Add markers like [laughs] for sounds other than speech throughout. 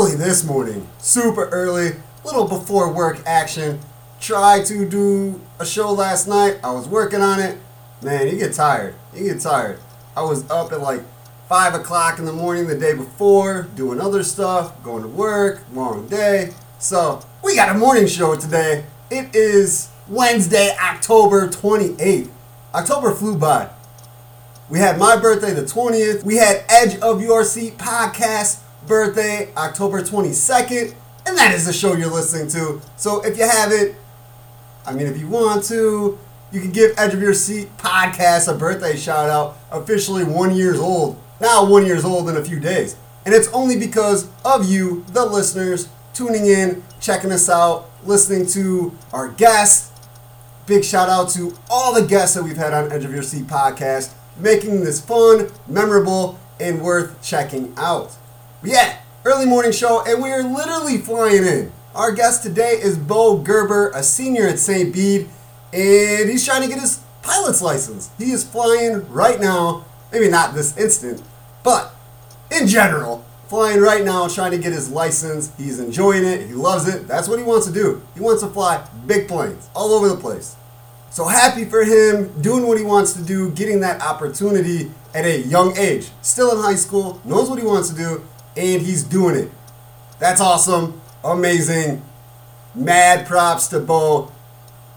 early this morning, super early, little before work action. Tried to do a show last night. I was working on it. Man, you get tired. You get tired. I was up at like five o'clock in the morning the day before, doing other stuff, going to work, long day. So we got a morning show today. It is Wednesday, October 28th. October flew by. We had my birthday the 20th. We had Edge of Your Seat podcast birthday October 22nd. And that is the show you're listening to. So if you have it, I mean, if you want to, you can give Edge of Your Seat podcast a birthday shout out. Officially one years old. Now one years old in a few days. And it's only because of you, the listeners, tuning in, checking us out, listening to our guests. Big shout out to all the guests that we've had on Edge of Your Seat podcast making this fun, memorable, and worth checking out. Yeah, early morning show, and we are literally flying in. Our guest today is Bo Gerber, a senior at St. Bede, and he's trying to get his pilot's license. He is flying right now, maybe not this instant, but in general, flying right now, trying to get his license. He's enjoying it, he loves it. That's what he wants to do. He wants to fly big planes all over the place. So happy for him doing what he wants to do, getting that opportunity at a young age. Still in high school, knows what he wants to do, and he's doing it. That's awesome, amazing. Mad props to Bo.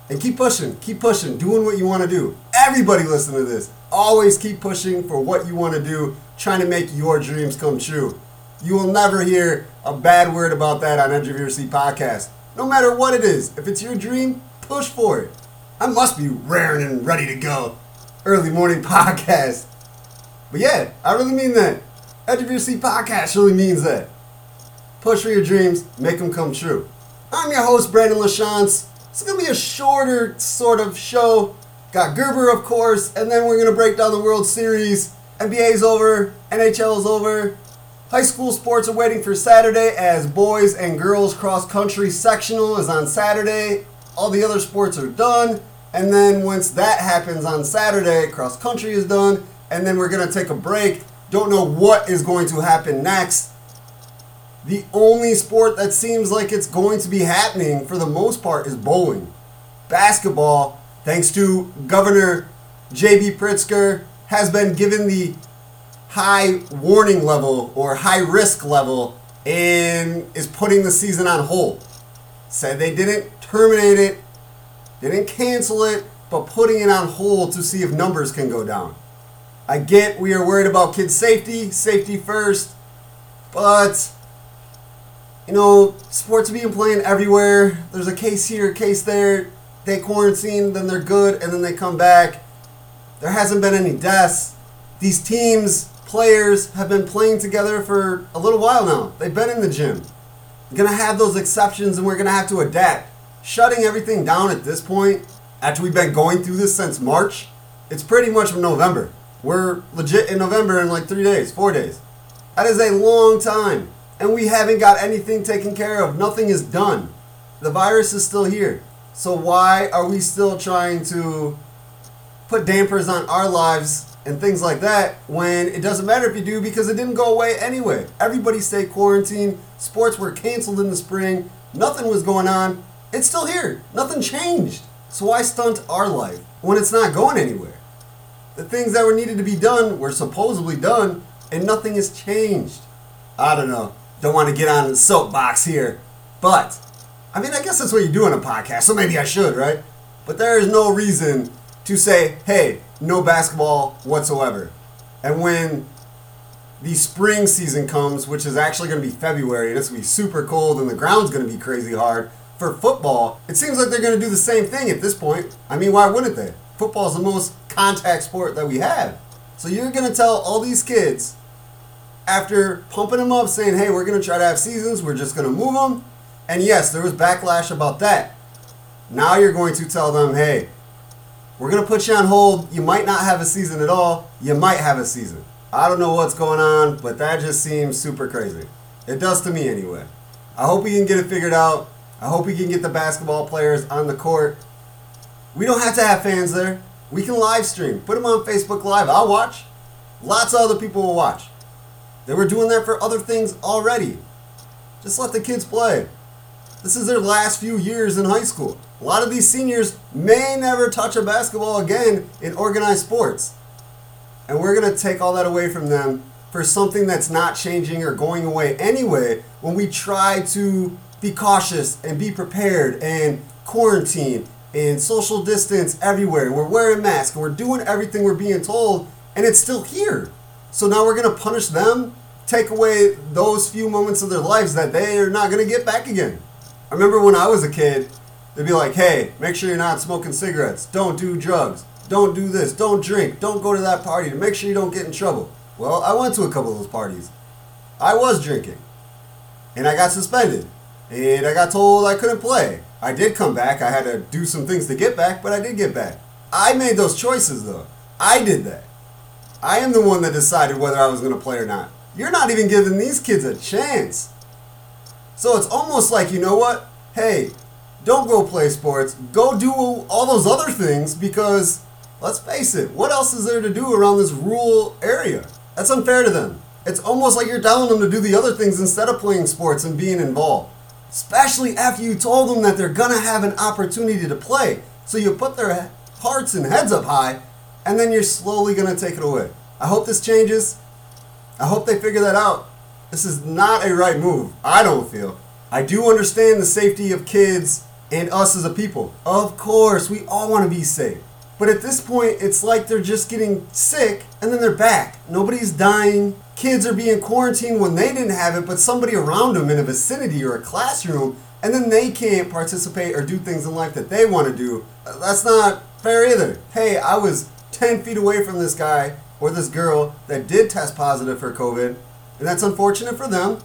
And keep pushing, keep pushing, doing what you want to do. Everybody listen to this. Always keep pushing for what you want to do, trying to make your dreams come true. You will never hear a bad word about that on Edge of Your Seat podcast. No matter what it is, if it's your dream, push for it. I must be raring and ready to go. Early morning [laughs] podcast. But yeah, I really mean that. Edge of Your Seat podcast really means that. Push for your dreams, make them come true. I'm your host, Brandon LaChance. It's gonna be a shorter sort of show. Got Gerber, of course, and then we're gonna break down the World Series. NBA's over, NHL's over. High school sports are waiting for Saturday as boys and girls cross country sectional is on Saturday. All the other sports are done. And then once that happens on Saturday, cross country is done, and then we're gonna take a break. Don't know what is going to happen next. The only sport that seems like it's going to be happening for the most part is bowling. Basketball, thanks to Governor J.B. Pritzker, has been given the high warning level or high risk level and is putting the season on hold. Said they didn't terminate it didn't cancel it, but putting it on hold to see if numbers can go down. I get we are worried about kids' safety, safety first, but you know, sports are being played everywhere. There's a case here, a case there. They quarantine, then they're good, and then they come back. There hasn't been any deaths. These teams, players, have been playing together for a little while now. They've been in the gym. We're gonna have those exceptions, and we're gonna have to adapt shutting everything down at this point, after we've been going through this since March, it's pretty much from November. We're legit in November in like three days, four days. That is a long time. And we haven't got anything taken care of. Nothing is done. The virus is still here. So why are we still trying to put dampers on our lives and things like that when it doesn't matter if you do because it didn't go away anyway? Everybody stayed quarantined. Sports were canceled in the spring. Nothing was going on. It's still here. Nothing changed. So why stunt our life when it's not going anywhere? The things that were needed to be done were supposedly done, and nothing has changed. I don't know. Don't want to get on the soapbox here, but I mean, I guess that's what you do on a podcast, so maybe I should, right? But there is no reason to say, hey, no basketball whatsoever. And when the spring season comes, which is actually going to be February, and it's going to be super cold and the ground's going to be crazy hard, for football, it seems like they're going to do the same thing at this point. I mean, why wouldn't they? Football is the most contact sport that we have. So you're going to tell all these kids, after pumping them up, saying, hey, we're going to try to have seasons, we're just going to move them. And yes, there was backlash about that. Now you're going to tell them, hey, we're going to put you on hold. You might not have a season at all. You might have a season. I don't know what's going on, but that just seems super crazy. It does to me anyway. I hope we can get it figured out. I hope we can get the basketball players on the court. We don't have to have fans there. We can live stream. Put them on Facebook Live. I'll watch. Lots of other people will watch. They were doing that for other things already. Just let the kids play. This is their last few years in high school. A lot of these seniors may never touch a basketball again in organized sports. And we're going to take all that away from them for something that's not changing or going away anyway when we try to be cautious and be prepared and quarantine and social distance everywhere. We're wearing masks we're doing everything we're being told, and it's still here. So now we're going to punish them, take away those few moments of their lives that they are not going to get back again. I remember when I was a kid, they'd be like, hey, make sure you're not smoking cigarettes, don't do drugs, don't do this, don't drink, don't go to that party, to make sure you don't get in trouble. Well, I went to a couple of those parties. I was drinking. And I got suspended. And I got told I couldn't play. I did come back. I had to do some things to get back, but I did get back. I made those choices though. I did that. I am the one that decided whether I was going to play or not. You're not even giving these kids a chance. So it's almost like, you know what? Hey, don't go play sports. Go do all those other things because, let's face it, what else is there to do around this rural area? That's unfair to them. It's almost like you're telling them to do the other things instead of playing sports and being involved. Especially after you told them that they're gonna have an opportunity to play. So you put their hearts and heads up high, and then you're slowly gonna take it away. I hope this changes. I hope they figure that out. This is not a right move, I don't feel. I do understand the safety of kids and us as a people. Of course, we all wanna be safe. But at this point, it's like they're just getting sick and then they're back. Nobody's dying. Kids are being quarantined when they didn't have it, but somebody around them in a vicinity or a classroom, and then they can't participate or do things in life that they want to do. That's not fair either. Hey, I was 10 feet away from this guy or this girl that did test positive for COVID, and that's unfortunate for them.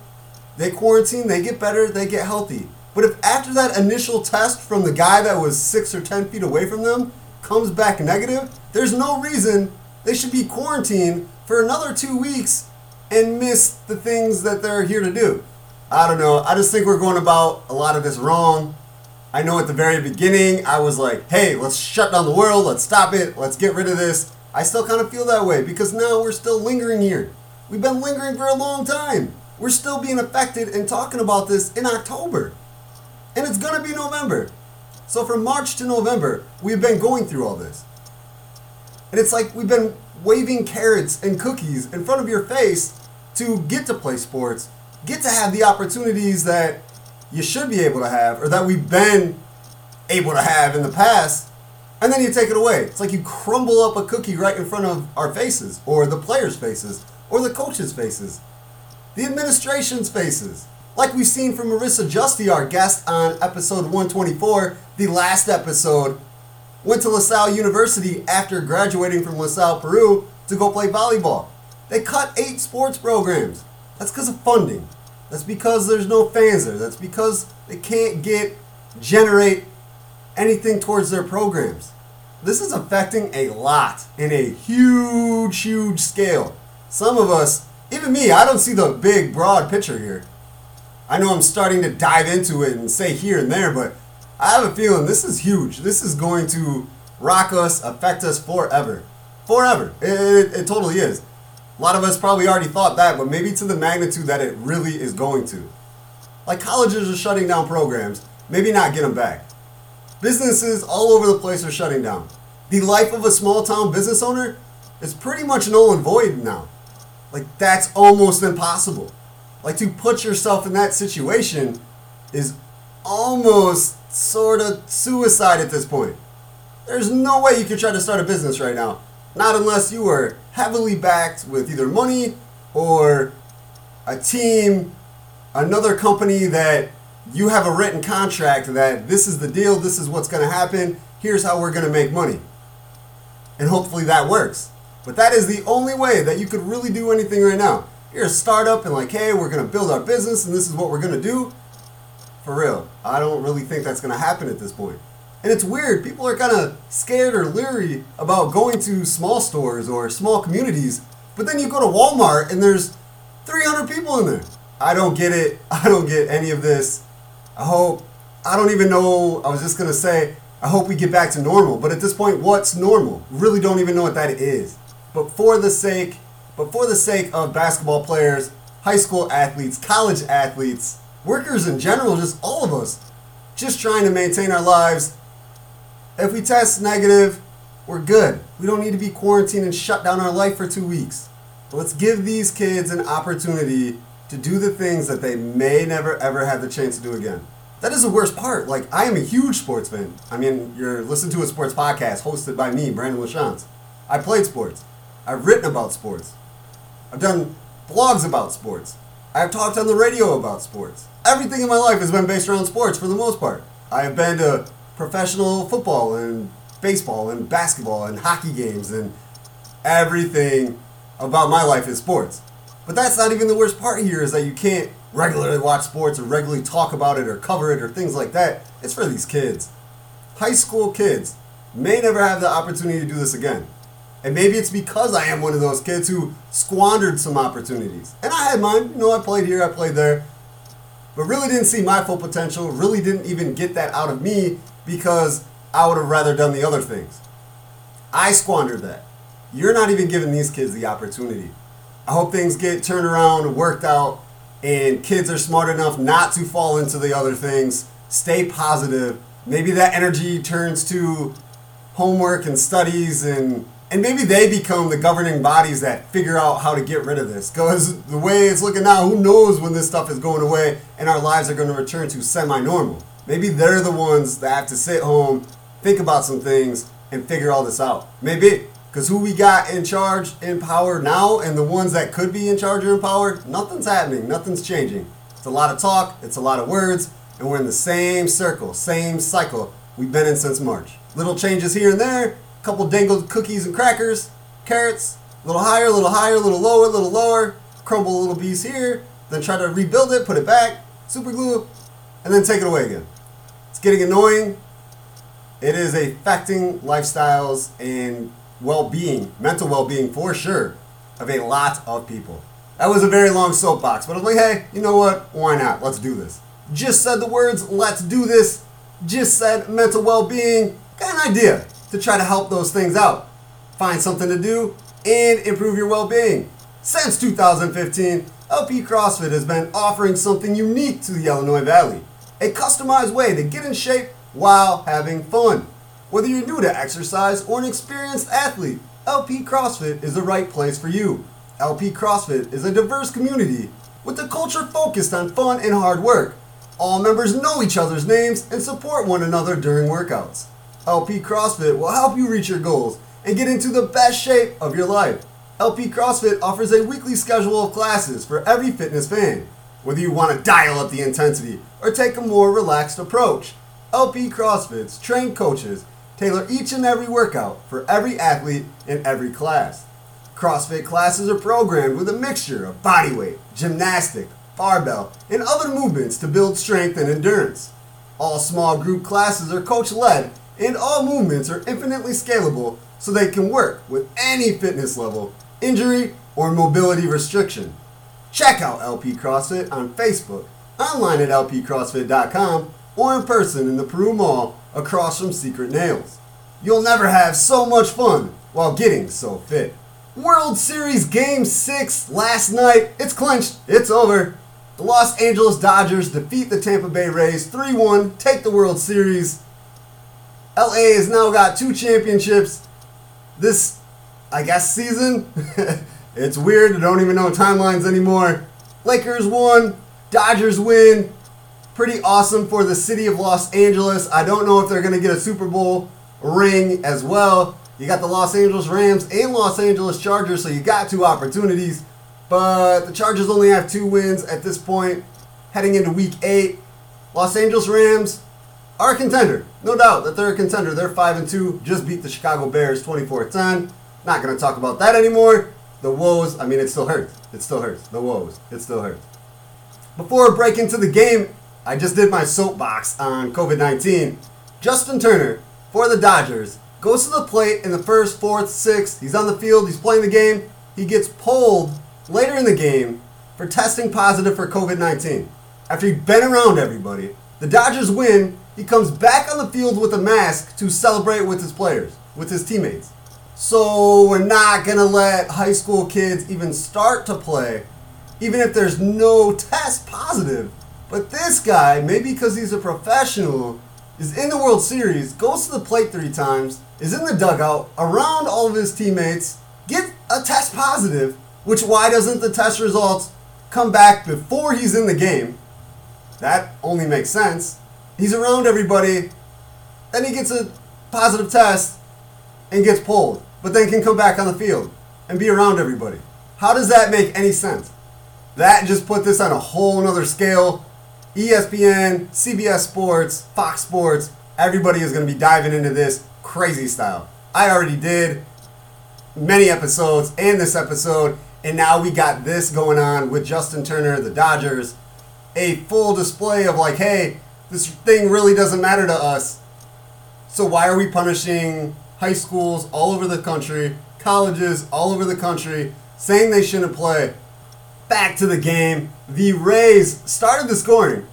They quarantine, they get better, they get healthy. But if after that initial test from the guy that was six or 10 feet away from them, comes back negative, there's no reason they should be quarantined for another two weeks and miss the things that they're here to do. I don't know. I just think we're going about a lot of this wrong. I know at the very beginning, I was like, hey, let's shut down the world, let's stop it, let's get rid of this. I still kind of feel that way because now we're still lingering here. We've been lingering for a long time. We're still being affected and talking about this in October. And it's going to be November. So from March to November, we've been going through all this. And it's like we've been waving carrots and cookies in front of your face to get to play sports, get to have the opportunities that you should be able to have or that we've been able to have in the past, and then you take it away. It's like you crumble up a cookie right in front of our faces, or the players' faces, or the coaches' faces, the administration's faces like we've seen from Marissa Justy, our guest on episode 124, the last episode, went to LaSalle University after graduating from LaSalle, Peru, to go play volleyball. They cut eight sports programs. That's because of funding. That's because there's no fans there. That's because they can't get, generate anything towards their programs. This is affecting a lot in a huge, huge scale. Some of us, even me, I don't see the big, broad picture here. I know I'm starting to dive into it and say here and there, but I have a feeling this is huge. This is going to rock us, affect us forever. Forever. It, it, it, totally is. A lot of us probably already thought that, but maybe to the magnitude that it really is going to. Like colleges are shutting down programs, maybe not get them back. Businesses all over the place are shutting down. The life of a small town business owner is pretty much null and void now. Like, that's almost impossible. Like to put yourself in that situation is almost sort of suicide at this point. There's no way you can try to start a business right now. Not unless you are heavily backed with either money or a team, another company that you have a written contract that this is the deal, this is what's going to happen, here's how we're going to make money. And hopefully that works. But that is the only way that you could really do anything right now you're a startup and like, hey, we're gonna build our business and this is what we're gonna do. For real, I don't really think that's gonna happen at this point. And it's weird, people are kind of scared or leery about going to small stores or small communities, but then you go to Walmart and there's 300 people in there. I don't get it. [laughs] I don't get any of this. I hope, I don't even know, I was just gonna say, I hope we get back to normal. But at this point, what's normal? Really don't even know what that is. But for the sake but for the sake of basketball players, high school athletes, college athletes, workers in general, just all of us, just trying to maintain our lives. If we test negative, we're good. We don't need to be quarantined and shut down our life for two weeks. Let's give these kids an opportunity to do the things that they may never ever have the chance to do again. That is the worst part. Like, I am a huge sports fan. I mean, you're listening to a sports podcast hosted by me, Brandon LaChance. I played sports. I've written about sports. I've done blogs about sports. I've talked on the radio about sports. Everything in my life has been based around sports for the most part. I have been to professional football and baseball and basketball and hockey games and everything about my life is sports. But that's not even the worst part here is that you can't regularly watch sports or regularly talk about it or cover it or things like that. It's for these kids. High school kids may never have the opportunity to do this again. And maybe it's because I am one of those kids who squandered some opportunities. And I had mine. You know, I played here, I played there. But really didn't see my full potential, really didn't even get that out of me because I would have rather done the other things. I squandered that. You're not even giving these kids the opportunity. I hope things get turned around, worked out, and kids are smart enough not to fall into the other things. Stay positive. Maybe that energy turns to homework and studies and and maybe they become the governing bodies that figure out how to get rid of this. Because the way it's looking now, who knows when this stuff is going away and our lives are going to return to semi normal. Maybe they're the ones that have to sit home, think about some things, and figure all this out. Maybe. Because who we got in charge, in power now, and the ones that could be in charge or in power, nothing's happening. Nothing's changing. It's a lot of talk, it's a lot of words, and we're in the same circle, same cycle we've been in since March. Little changes here and there, couple dangled cookies and crackers, carrots, a little higher, a little higher, a little lower, a little lower, crumble a little piece here, then try to rebuild it, put it back, super glue, and then take it away again. It's getting annoying. It is affecting lifestyles and well being, mental well being for sure, of a lot of people. That was a very long soapbox, but I'm like, hey, you know what? Why not? Let's do this. Just said the words, let's do this. Just said mental well being. Got an idea to try to help those things out. Find something to do and improve your well being. Since 2015, LP CrossFit has been offering something unique to the Illinois Valley a customized way to get in shape while having fun. Whether you're new to exercise or an experienced athlete, LP CrossFit is the right place for you. LP CrossFit is a diverse community with a culture focused on fun and hard work. All members know each other's names and support one another during workouts. LP CrossFit will help you reach your goals and get into the best shape of your life. LP CrossFit offers a weekly schedule of classes for every fitness fan. Whether you want to dial up the intensity or take a more relaxed approach, LP CrossFit's trained coaches tailor each and every workout for every athlete in every class. CrossFit classes are programmed with a mixture of bodyweight, gymnastic, barbell, and other movements to build strength and endurance. All small group classes are coach led, and all movements are infinitely scalable so they can work with any fitness level, injury, or mobility restriction. Check out LP CrossFit on Facebook, online at lpcrossfit.com, or in person in the Peru Mall across from Secret Nails. You'll never have so much fun while getting so fit. World Series Game 6 last night. It's clinched. It's over. The Los Angeles Dodgers defeat the Tampa Bay Rays 3 1, take the World Series. LA has now got two championships this, I guess, season. [laughs] it's weird. I don't even know timelines anymore. Lakers won, Dodgers win. Pretty awesome for the city of Los Angeles. I don't know if they're going to get a Super Bowl ring as well. You got the Los Angeles Rams and Los Angeles Chargers, so you got two opportunities. But the Chargers only have two wins at this point, heading into week eight. Los Angeles Rams are a contender. No doubt that they're a contender. They're 5 and 2, just beat the Chicago Bears 24 10. Not going to talk about that anymore. The woes, I mean, it still hurts. It still hurts. The woes, it still hurts. Before I break into the game, I just did my soapbox on COVID 19. Justin Turner, for the Dodgers, goes to the plate in the first, fourth, sixth. He's on the field, he's playing the game. He gets pulled later in the game for testing positive for COVID 19. After he'd been around everybody, the Dodgers win. He comes back on the field with a mask to celebrate with his players, with his teammates. So we're not going to let high school kids even start to play, even if there's no test positive. But this guy, maybe because he's a professional, is in the World Series, goes to the plate three times, is in the dugout, around all of his teammates, get a test positive, which why doesn't the test results come back before he's in the game? That only makes sense. He's around everybody, then he gets a positive test and gets pulled, but then can come back on the field and be around everybody. How does that make any sense? That just put this on a whole nother scale. ESPN, CBS Sports, Fox Sports, everybody is going to be diving into this crazy style. I already did many episodes and this episode, and now we got this going on with Justin Turner, the Dodgers. A full display of like, hey, this thing really doesn't matter to us. So why are we punishing high schools all over the country, colleges all over the country, saying they shouldn't play? Back to the game. The Rays started the scoring.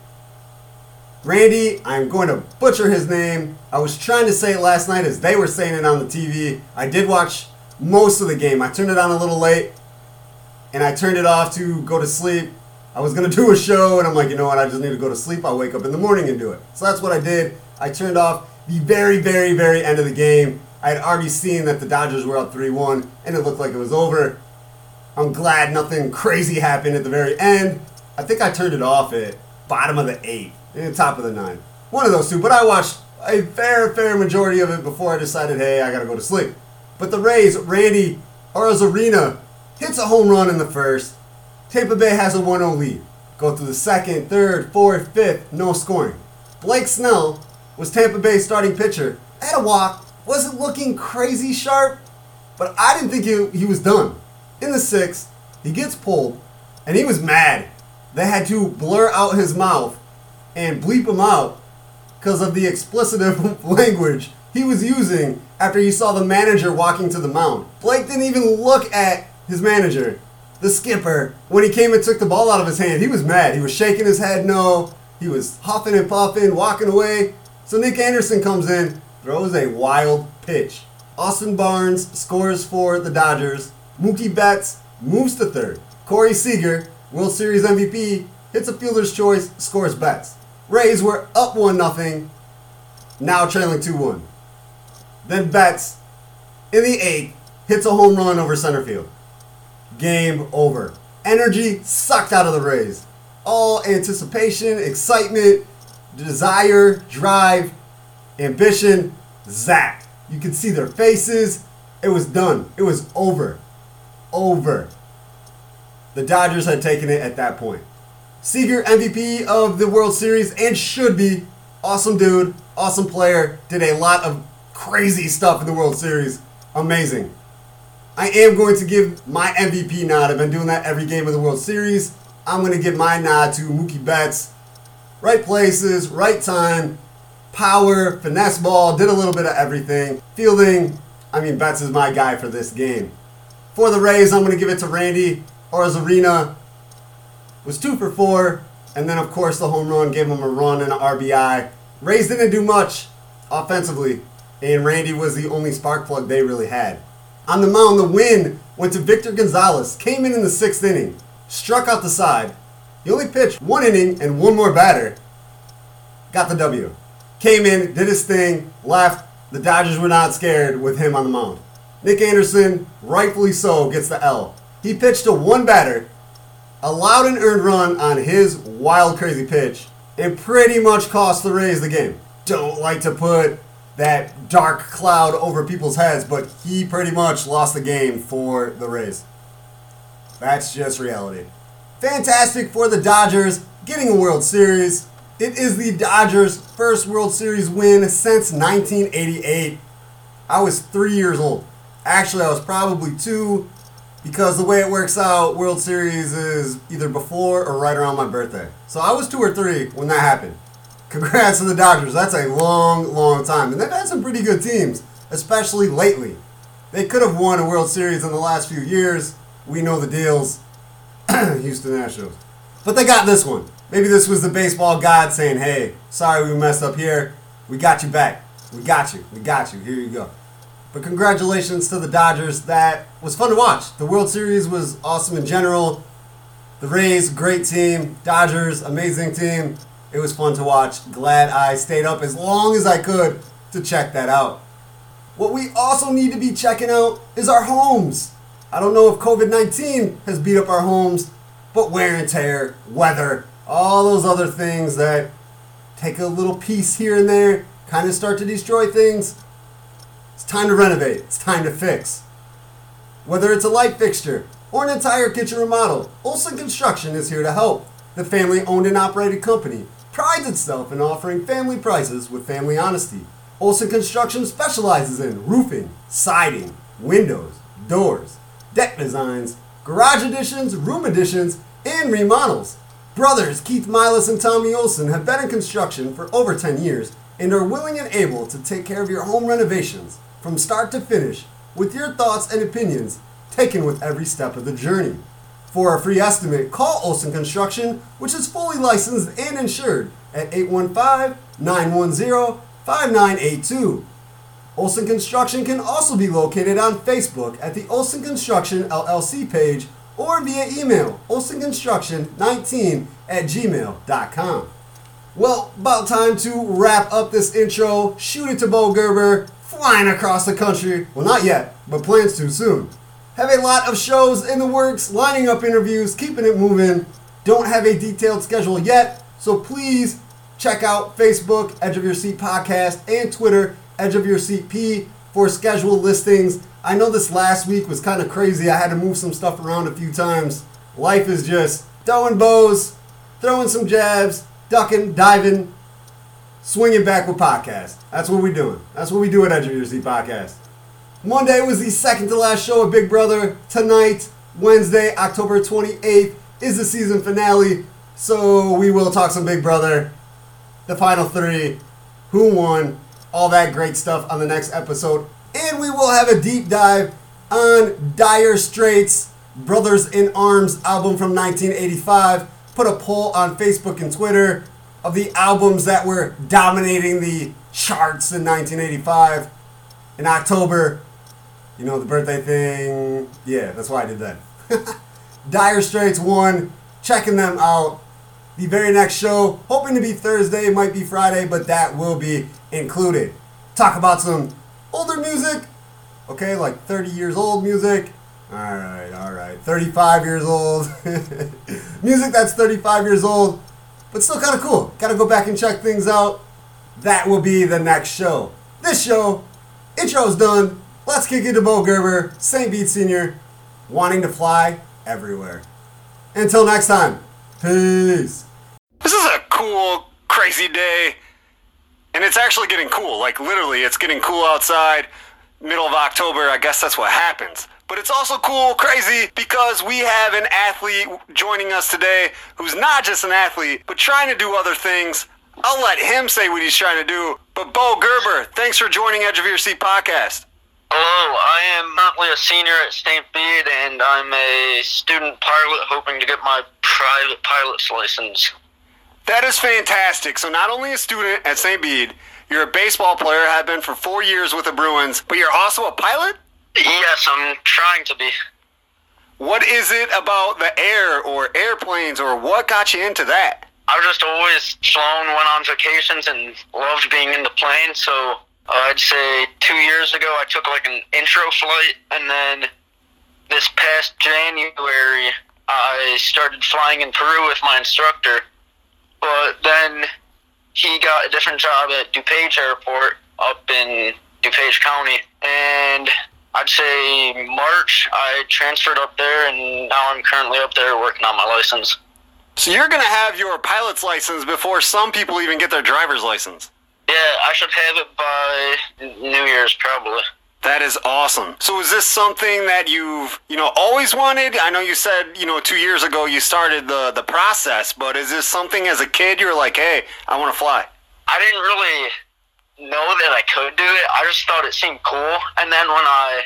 Randy, I'm going to butcher his name. I was trying to say it last night as they were saying it on the TV. I did watch most of the game. I turned it on a little late and I turned it off to go to sleep. I was going to do a show and I'm like, you know what? I just need to go to sleep. I'll wake up in the morning and do it. So that's what I did. I turned off the very, very, very end of the game. I had already seen that the Dodgers were up 3 1 and it looked like it was over. I'm glad nothing crazy happened at the very end. I think I turned it off at bottom of the eighth, in the top of the ninth. One of those two, but I watched a fair, fair majority of it before I decided, hey, I gotta go to sleep. But the Rays, Randy Arozarena hits a home run in the first. Tampa Bay has a 1 0 lead. Go through the second, third, fourth, fifth, no scoring. Blake Snell was Tampa Bay's starting pitcher. Had a walk, wasn't looking crazy sharp, but I didn't think he, he was done. In the sixth, he gets pulled, and he was mad. They had to blur out his mouth and bleep him out because of the explicitive [laughs] language he was using after he saw the manager walking to the mound. Blake didn't even look at his manager, the skipper. When he came and took the ball out of his hand, he was mad. He was shaking his head no. He was huffing and puffing, walking away. So Nick Anderson comes in, throws a wild pitch. Austin Barnes scores for the Dodgers. Mookie Betts moves to third. Corey Seager, World Series MVP, hits a fielder's choice, scores Betts. Rays were up 1 0, now trailing 2 1. Then Betts, in the eighth, hits a home run over center field. Game over. Energy sucked out of the Rays. All anticipation, excitement, desire, drive, ambition, zapped. You could see their faces. It was done. It was over. Over. The Dodgers had taken it at that point. Seager, MVP of the World Series, and should be. Awesome dude, awesome player, did a lot of crazy stuff in the World Series. Amazing. I am going to give my MVP nod. I've been doing that every game of the World Series. I'm going to give my nod to Mookie Betts. Right places, right time, power, finesse ball, did a little bit of everything. Fielding, I mean, Betts is my guy for this game. For the Rays, I'm going to give it to Randy Arozarena. Was two for four, and then of course the home run gave him a run and an RBI. Rays didn't do much offensively, and Randy was the only spark plug they really had. On the mound, the win went to Victor Gonzalez. Came in in the sixth inning, struck out the side. He only pitched one inning and one more batter. Got the W. Came in, did his thing, left. The Dodgers were not scared with him on the mound. Nick Anderson, rightfully so, gets the L. He pitched to one batter, allowed an earned run on his wild, crazy pitch, and pretty much cost the Rays the game. Don't like to put that dark cloud over people's heads, but he pretty much lost the game for the Rays. That's just reality. Fantastic for the Dodgers getting a World Series. It is the Dodgers' first World Series win since 1988. I was three years old. Actually, I was probably two because the way it works out, World Series is either before or right around my birthday. So I was two or three when that happened. Congrats to the Dodgers. That's a long, long time. And they've had some pretty good teams, especially lately. They could have won a World Series in the last few years. We know the deals. [clears throat] Houston Astros. But they got this one. Maybe this was the baseball god saying, hey, sorry we messed up here. We got you back. We got you. We got you. Here you go. But congratulations to the Dodgers. That was fun to watch. The World Series was awesome in general. The Rays, great team. Dodgers, amazing team. It was fun to watch. Glad I stayed up as long as I could to check that out. What we also need to be checking out is our homes. I don't know if COVID 19 has beat up our homes, but wear and tear, weather, all those other things that take a little piece here and there, kind of start to destroy things. It's time to renovate, it's time to fix. Whether it's a light fixture or an entire kitchen remodel, Olson Construction is here to help. The family owned and operated company prides itself in offering family prices with family honesty. Olson Construction specializes in roofing, siding, windows, doors, deck designs, garage additions, room additions, and remodels. Brothers Keith Milas and Tommy Olson have been in construction for over 10 years and are willing and able to take care of your home renovations from start to finish with your thoughts and opinions taken with every step of the journey. For a free estimate, call Olson Construction, which is fully licensed and insured at 815 910 5982. Olson Construction can also be located on Facebook at the Olson Construction LLC page or via email olsonconstruction19 at gmail.com. Well, about time to wrap up this intro. Shoot it to Bo Gerber, flying across the country. Well, not yet, but plans to soon. Have a lot of shows in the works, lining up interviews, keeping it moving. Don't have a detailed schedule yet, so please check out Facebook, Edge of Your Seat Podcast, and Twitter, Edge of Your Seat P, for scheduled listings. I know this last week was kind of crazy. I had to move some stuff around a few times. Life is just throwing bows, throwing some jabs, ducking, diving, swinging back with podcast. That's what we're doing. That's what we do at Edge of Your Seat Podcast. Monday was the second to last show of Big Brother. Tonight, Wednesday, October 28th, is the season finale. So we will talk some Big Brother, the final three, who won, all that great stuff on the next episode. And we will have a deep dive on Dire Straits' Brothers in Arms album from 1985. Put a poll on Facebook and Twitter of the albums that were dominating the charts in 1985. In October, you know, the birthday thing. Yeah, that's why I did that. [laughs] dire Straits won. Checking them out. The very next show, hoping to be Thursday, might be Friday, but that will be included. Talk about some older music. Okay, like 30 years old music. Alright, alright. 35 years old. [laughs] music that's 35 years old, but still kind of cool. Gotta go back and check things out. That will be the next show. This show, intro's done. Let's kick it to Bo Gerber, St. Bede Sr., wanting to fly everywhere. Until next time, peace. This is a cool, crazy day. And it's actually getting cool. Like, literally, it's getting cool outside. Middle of October, I guess that's what happens. But it's also cool, crazy, because we have an athlete joining us today who's not just an athlete, but trying to do other things. I'll let him say what he's trying to do. But Bo Gerber, thanks for joining Edge of Your Seat podcast. Hello, I am currently a senior at St. Bede, and I'm a student pilot hoping to get my private pilot's license. That is fantastic. So, not only a student at St. Bede, you're a baseball player, have been for four years with the Bruins, but you're also a pilot? Yes, I'm trying to be. What is it about the air or airplanes, or what got you into that? I've just always flown, went on vacations, and loved being in the plane, so I'd say two years ago I took like an intro flight, and then this past January I started flying in Peru with my instructor. But then he got a different job at DuPage Airport up in DuPage County, and I'd say March I transferred up there, and now I'm currently up there working on my license. So you're gonna have your pilot's license before some people even get their driver's license. Yeah, I should have it by New Year's probably. That is awesome. So is this something that you've, you know, always wanted? I know you said, you know, 2 years ago you started the the process, but is this something as a kid you're like, "Hey, I want to fly." I didn't really know that I could do it. I just thought it seemed cool, and then when I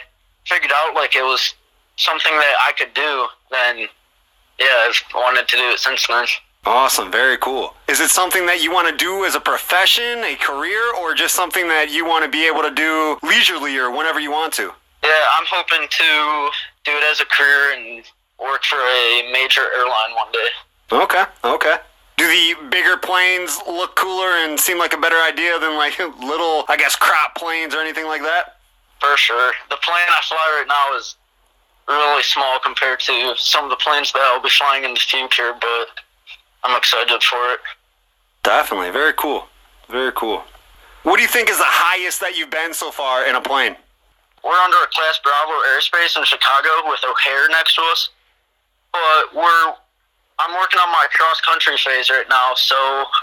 figured out like it was something that I could do, then yeah, I've wanted to do it since then. Awesome, very cool. Is it something that you want to do as a profession, a career, or just something that you want to be able to do leisurely or whenever you want to? Yeah, I'm hoping to do it as a career and work for a major airline one day. Okay, okay. Do the bigger planes look cooler and seem like a better idea than like [laughs] little, I guess, crop planes or anything like that? For sure. The plane I fly right now is really small compared to some of the planes that I'll be flying in the future, but I'm excited for it. Definitely. Very cool. Very cool. What do you think is the highest that you've been so far in a plane? We're under a Class Bravo airspace in Chicago with O'Hare next to us, but we're I'm working on my cross country phase right now, so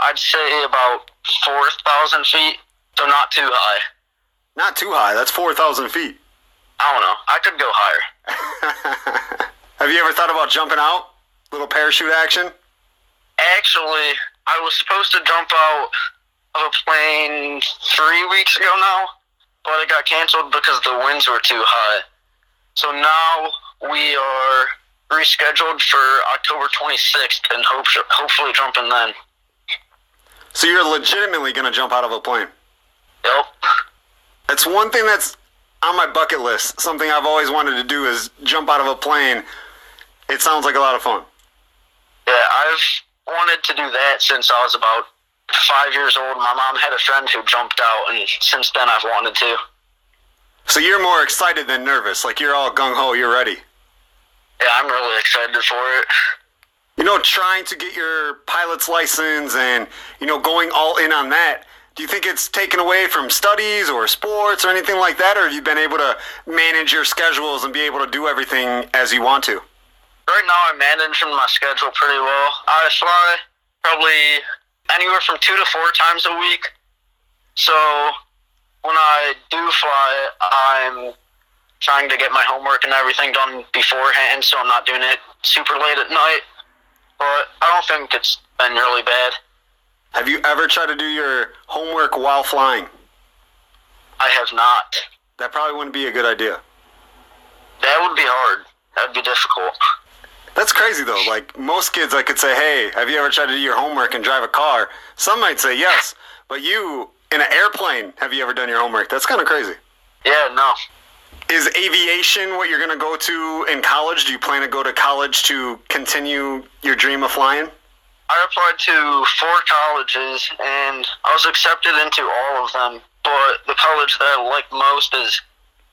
I'd say about four thousand feet, so not too high. Not too high. That's 4,000 feet. I don't know. I could go higher. [laughs] Have you ever thought about jumping out? Little parachute action? Actually, I was supposed to jump out of a plane three weeks ago now, but it got canceled because the winds were too high. So now we are rescheduled for October 26th and hope, hopefully jumping then. So you're legitimately going to jump out of a plane? Yep. It's one thing that's on my bucket list. Something I've always wanted to do is jump out of a plane. It sounds like a lot of fun. Yeah, I've wanted to do that since I was about five years old. My mom had a friend who jumped out, and since then I've wanted to. So you're more excited than nervous. Like you're all gung ho. You're ready. Yeah, I'm really excited for it. You know, trying to get your pilot's license and you know going all in on that. Do you think it's taken away from studies or sports or anything like that, or have you been able to manage your schedules and be able to do everything as you want to? Right now, I'm managing my schedule pretty well. I fly probably anywhere from two to four times a week. So when I do fly, I'm trying to get my homework and everything done beforehand, so I'm not doing it super late at night. But I don't think it's been really bad. Have you ever tried to do your homework while flying? I have not. That probably wouldn't be a good idea. That would be hard. That would be difficult. That's crazy though. Like most kids, I could say, "Hey, have you ever tried to do your homework and drive a car?" Some might say yes, but you in an airplane, have you ever done your homework? That's kind of crazy. Yeah, no. Is aviation what you're going to go to in college? Do you plan to go to college to continue your dream of flying? I applied to four colleges and I was accepted into all of them. But the college that I like most is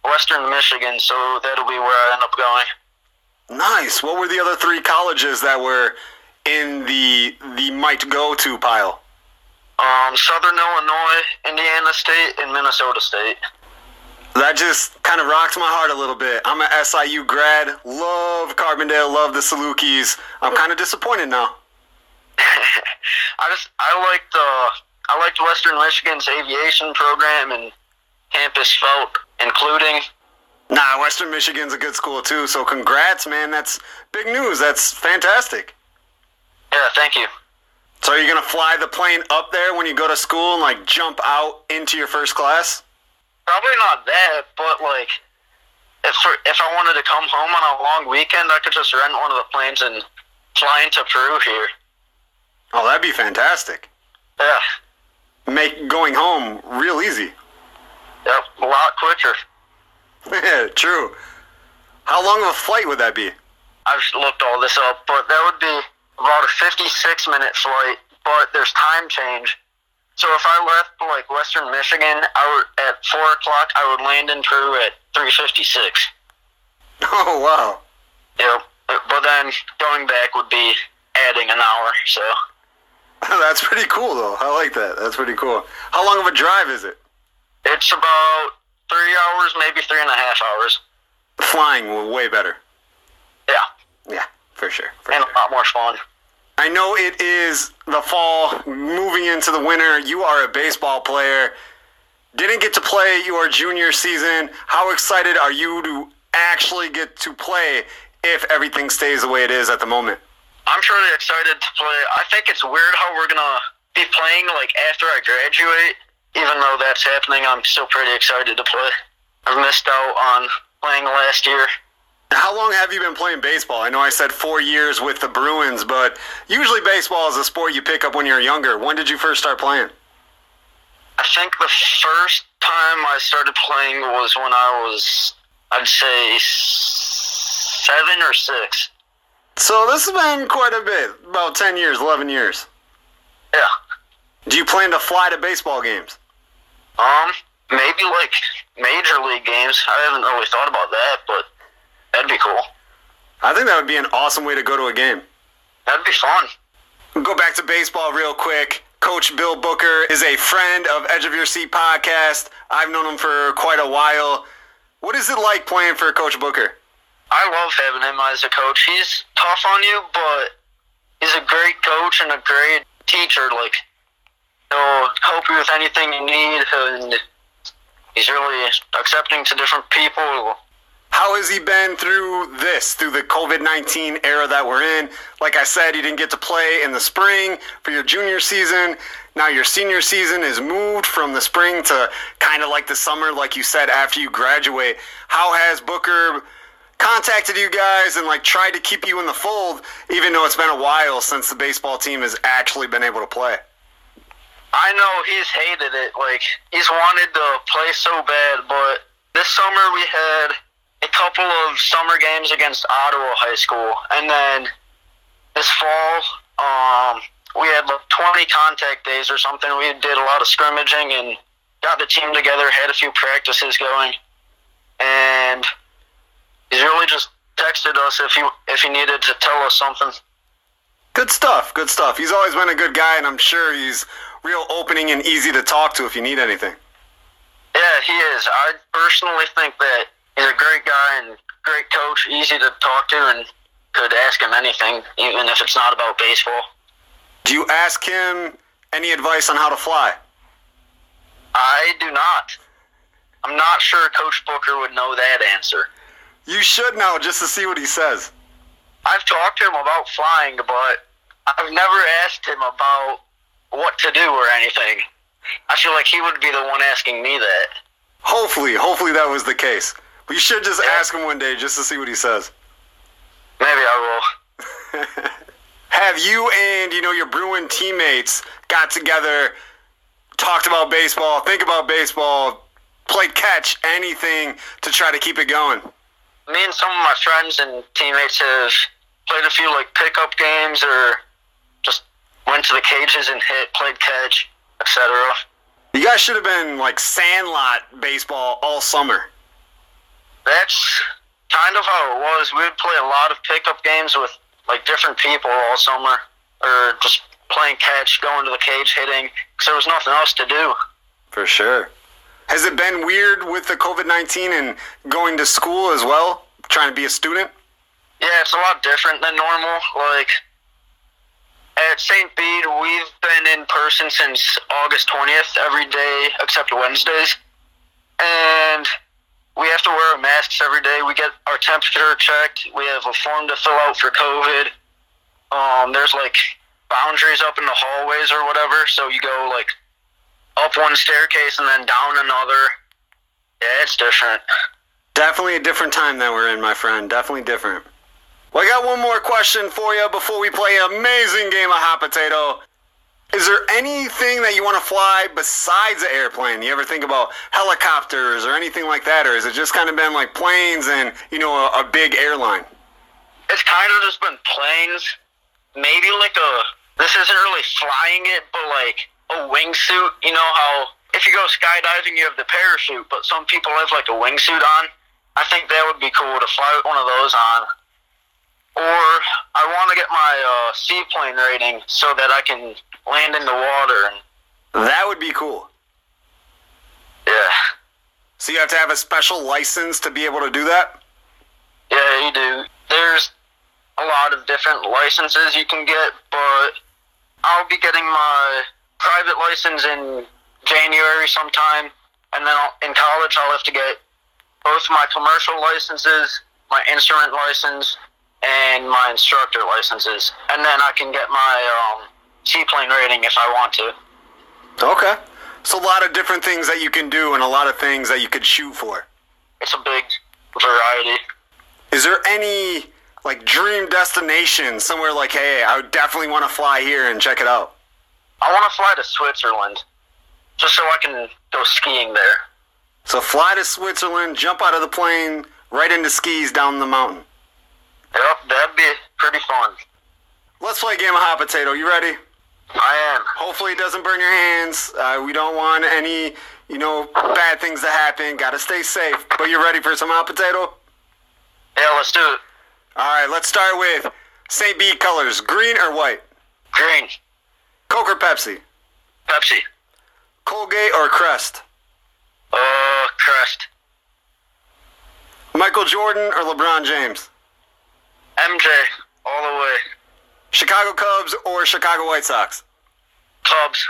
Western Michigan, so that'll be where I end up going. Nice. What were the other three colleges that were in the the might go to pile? Um, Southern Illinois, Indiana State, and Minnesota State. That just kind of rocks my heart a little bit. I'm an SIU grad. Love Carbondale. Love the Salukis. I'm kind of disappointed now. [laughs] I just I liked uh I liked Western Michigan's aviation program and campus felt including. Nah, Western Michigan's a good school too. So congrats, man. That's big news. That's fantastic. Yeah, thank you. So are you gonna fly the plane up there when you go to school and like jump out into your first class? Probably not that, but like if if I wanted to come home on a long weekend, I could just rent one of the planes and fly into Peru here. Oh, that'd be fantastic. Yeah. Make going home real easy. Yep, a lot quicker. Yeah, true. How long of a flight would that be? I've looked all this up, but that would be about a 56 minute flight, but there's time change. So if I left like Western Michigan out at four o'clock, I would land in Peru at 3:56. [laughs] Oh wow. Yep. But then going back would be adding an hour. So [laughs] That's pretty cool though. I like that. That's pretty cool. How long of a drive is it? it's about three hours, maybe three and a half hours. Flying way better. Yeah, Yeah, for sure. For and sure. a lot more fun. I know it is the fall, moving into the winter. You are a baseball player. Didn't get to play your junior season. How excited are you to actually get to play if everything stays the way it is at the moment? I'm pretty excited to play. I think it's weird how we're gonna be playing like after I graduate. Even though that's happening, I'm still pretty excited to play. I've missed out on playing last year. How long have you been playing baseball? I know I said four years with the Bruins, but usually baseball is a sport you pick up when you're younger. When did you first start playing? I think the first time I started playing was when I was, I'd say, seven or six. So this has been quite a bit, about 10 years, 11 years. Yeah. Do you plan to fly to baseball games? Um, maybe like major league games. I haven't really thought about that, but that'd be cool. I think that would be an awesome way to go to a game. That'd be fun. We'll go back to baseball real quick. Coach Bill Booker is a friend of Edge of Your Seat podcast. I've known him for quite a while. What is it like playing for Coach Booker? I love having him as a coach. He's tough on you, but he's a great coach and a great teacher. Like, he'll help you with anything you need, and he's really accepting to different people. How has he been through this, through the COVID 19 era that we're in? Like I said, you didn't get to play in the spring for your junior season. Now your senior season is moved from the spring to kind of like the summer, like you said, after you graduate. How has Booker contacted you guys and like tried to keep you in the fold, even though it's been a while since the baseball team has actually been able to play? I know he's hated it. Like, he's wanted to play so bad, but this summer we had a couple of summer games against Ottawa High School, and then this fall, um, we had like 20 contact days or something. We did a lot of scrimmaging and got the team together, had a few practices going, and he's really just texted us if he if he needed to tell us something. Good stuff. Good stuff. He's always been a good guy, and I'm sure he's real opening and easy to talk to if you need anything. Yeah, he is. I personally think that he's a great guy and great coach, easy to talk to, and could ask him anything, even if it's not about baseball. Do you ask him any advice on how to fly? I do not. I'm not sure Coach Booker would know that answer. You should know just to see what he says. I've talked to him about flying, but I've never asked him about what to do or anything. I feel like he would be the one asking me that. Hopefully, hopefully that was the case. But you should just ask him one day just to see what he says. Maybe I will. [laughs] Have you and you know your Bruin teammates got together, talked about baseball, think about baseball, played catch, anything to try to keep it going? Me and some of my friends and teammates have played a few like pickup games or just went to the cages and hit, played catch, etc. You guys should have been like sandlot baseball all summer. That's kind of how it was. We would play a lot of pickup games with like different people all summer, or just playing catch, going to the cage, hitting, because there was nothing else to do. For sure. Has it been weird with the COVID 19 and going to school as well, trying to be a student? Yeah, it's a lot different than normal. Like, at St. Bede, we've been in person since August 20th, every day except Wednesdays. And we have to wear our masks every day. We get our temperature checked. We have a form to fill out for COVID. Um, there's like boundaries up in the hallways or whatever. So you go like up one staircase and then down another. Yeah, it's different. Definitely a different time that we're in, my friend. Definitely different. Well, I got one more question for you before we play an amazing game of hot potato. Is there anything that you want to fly besides an airplane? You ever think about helicopters or anything like that, or has it just kind of been like planes and you know a, a big airline? It's kind of just been planes. Maybe like a. This isn't really flying it, but like a wingsuit. You know how if you go skydiving, you have the parachute, but some people have like a wingsuit on. I think that would be cool to fly one of those on. Or I want to get my uh, seaplane rating so that I can land in the water. And, That would be cool. yeah, So you have to have a special license to be able to do that? yeah, you do. There's a lot of different licenses you can get, but I'll be getting my private license in January sometime, and then I'll, in college I'll have to get both my commercial licenses, my instrument license, and my instructor licenses, and then I can get my um, seaplane rating if I want to. Okay. So a lot of different things that you can do and a lot of things that you could shoot for. It's a big variety. Is there any like dream destination somewhere like, hey, I would definitely want to fly here and check it out? I want to fly to Switzerland, just so I can go skiing there. So fly to Switzerland, jump out of the plane, right into skis down the mountain. Yep, that'd be pretty fun. Let's play a game of hot potato. You ready? I am. Hopefully it doesn't burn your hands. Uh, we don't want any, you know, bad things to happen. Got to stay safe. But you're ready for some hot potato? Yeah, let's do it. All right, let's start with St. Bede colors, green or white? Green, Coke or Pepsi? Pepsi, Colgate or Crest? uh, Crest, Michael Jordan or LeBron James? MJ, all the way. Chicago Cubs or Chicago White Sox? Cubs,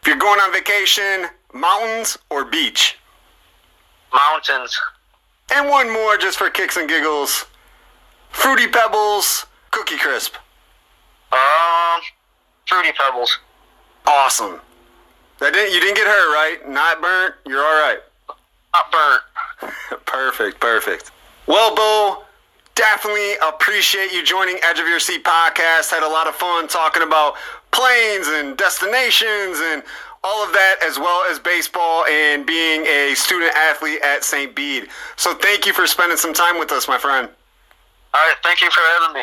If you're going on vacation, mountains or beach? Mountains, And one more just for kicks and giggles. Fruity Pebbles, Cookie Crisp. um, Fruity Pebbles. Awesome. That didn't, you didn't get hurt, right? Not burnt? You're all right. Not burnt. [laughs] perfect, perfect. Well, Bo, definitely appreciate you joining Edge of Your Seat podcast. Had a lot of fun talking about planes and destinations and all of that, as well as baseball and being a student athlete at St. Bede. So thank you for spending some time with us, my friend. All right, thank you for having me.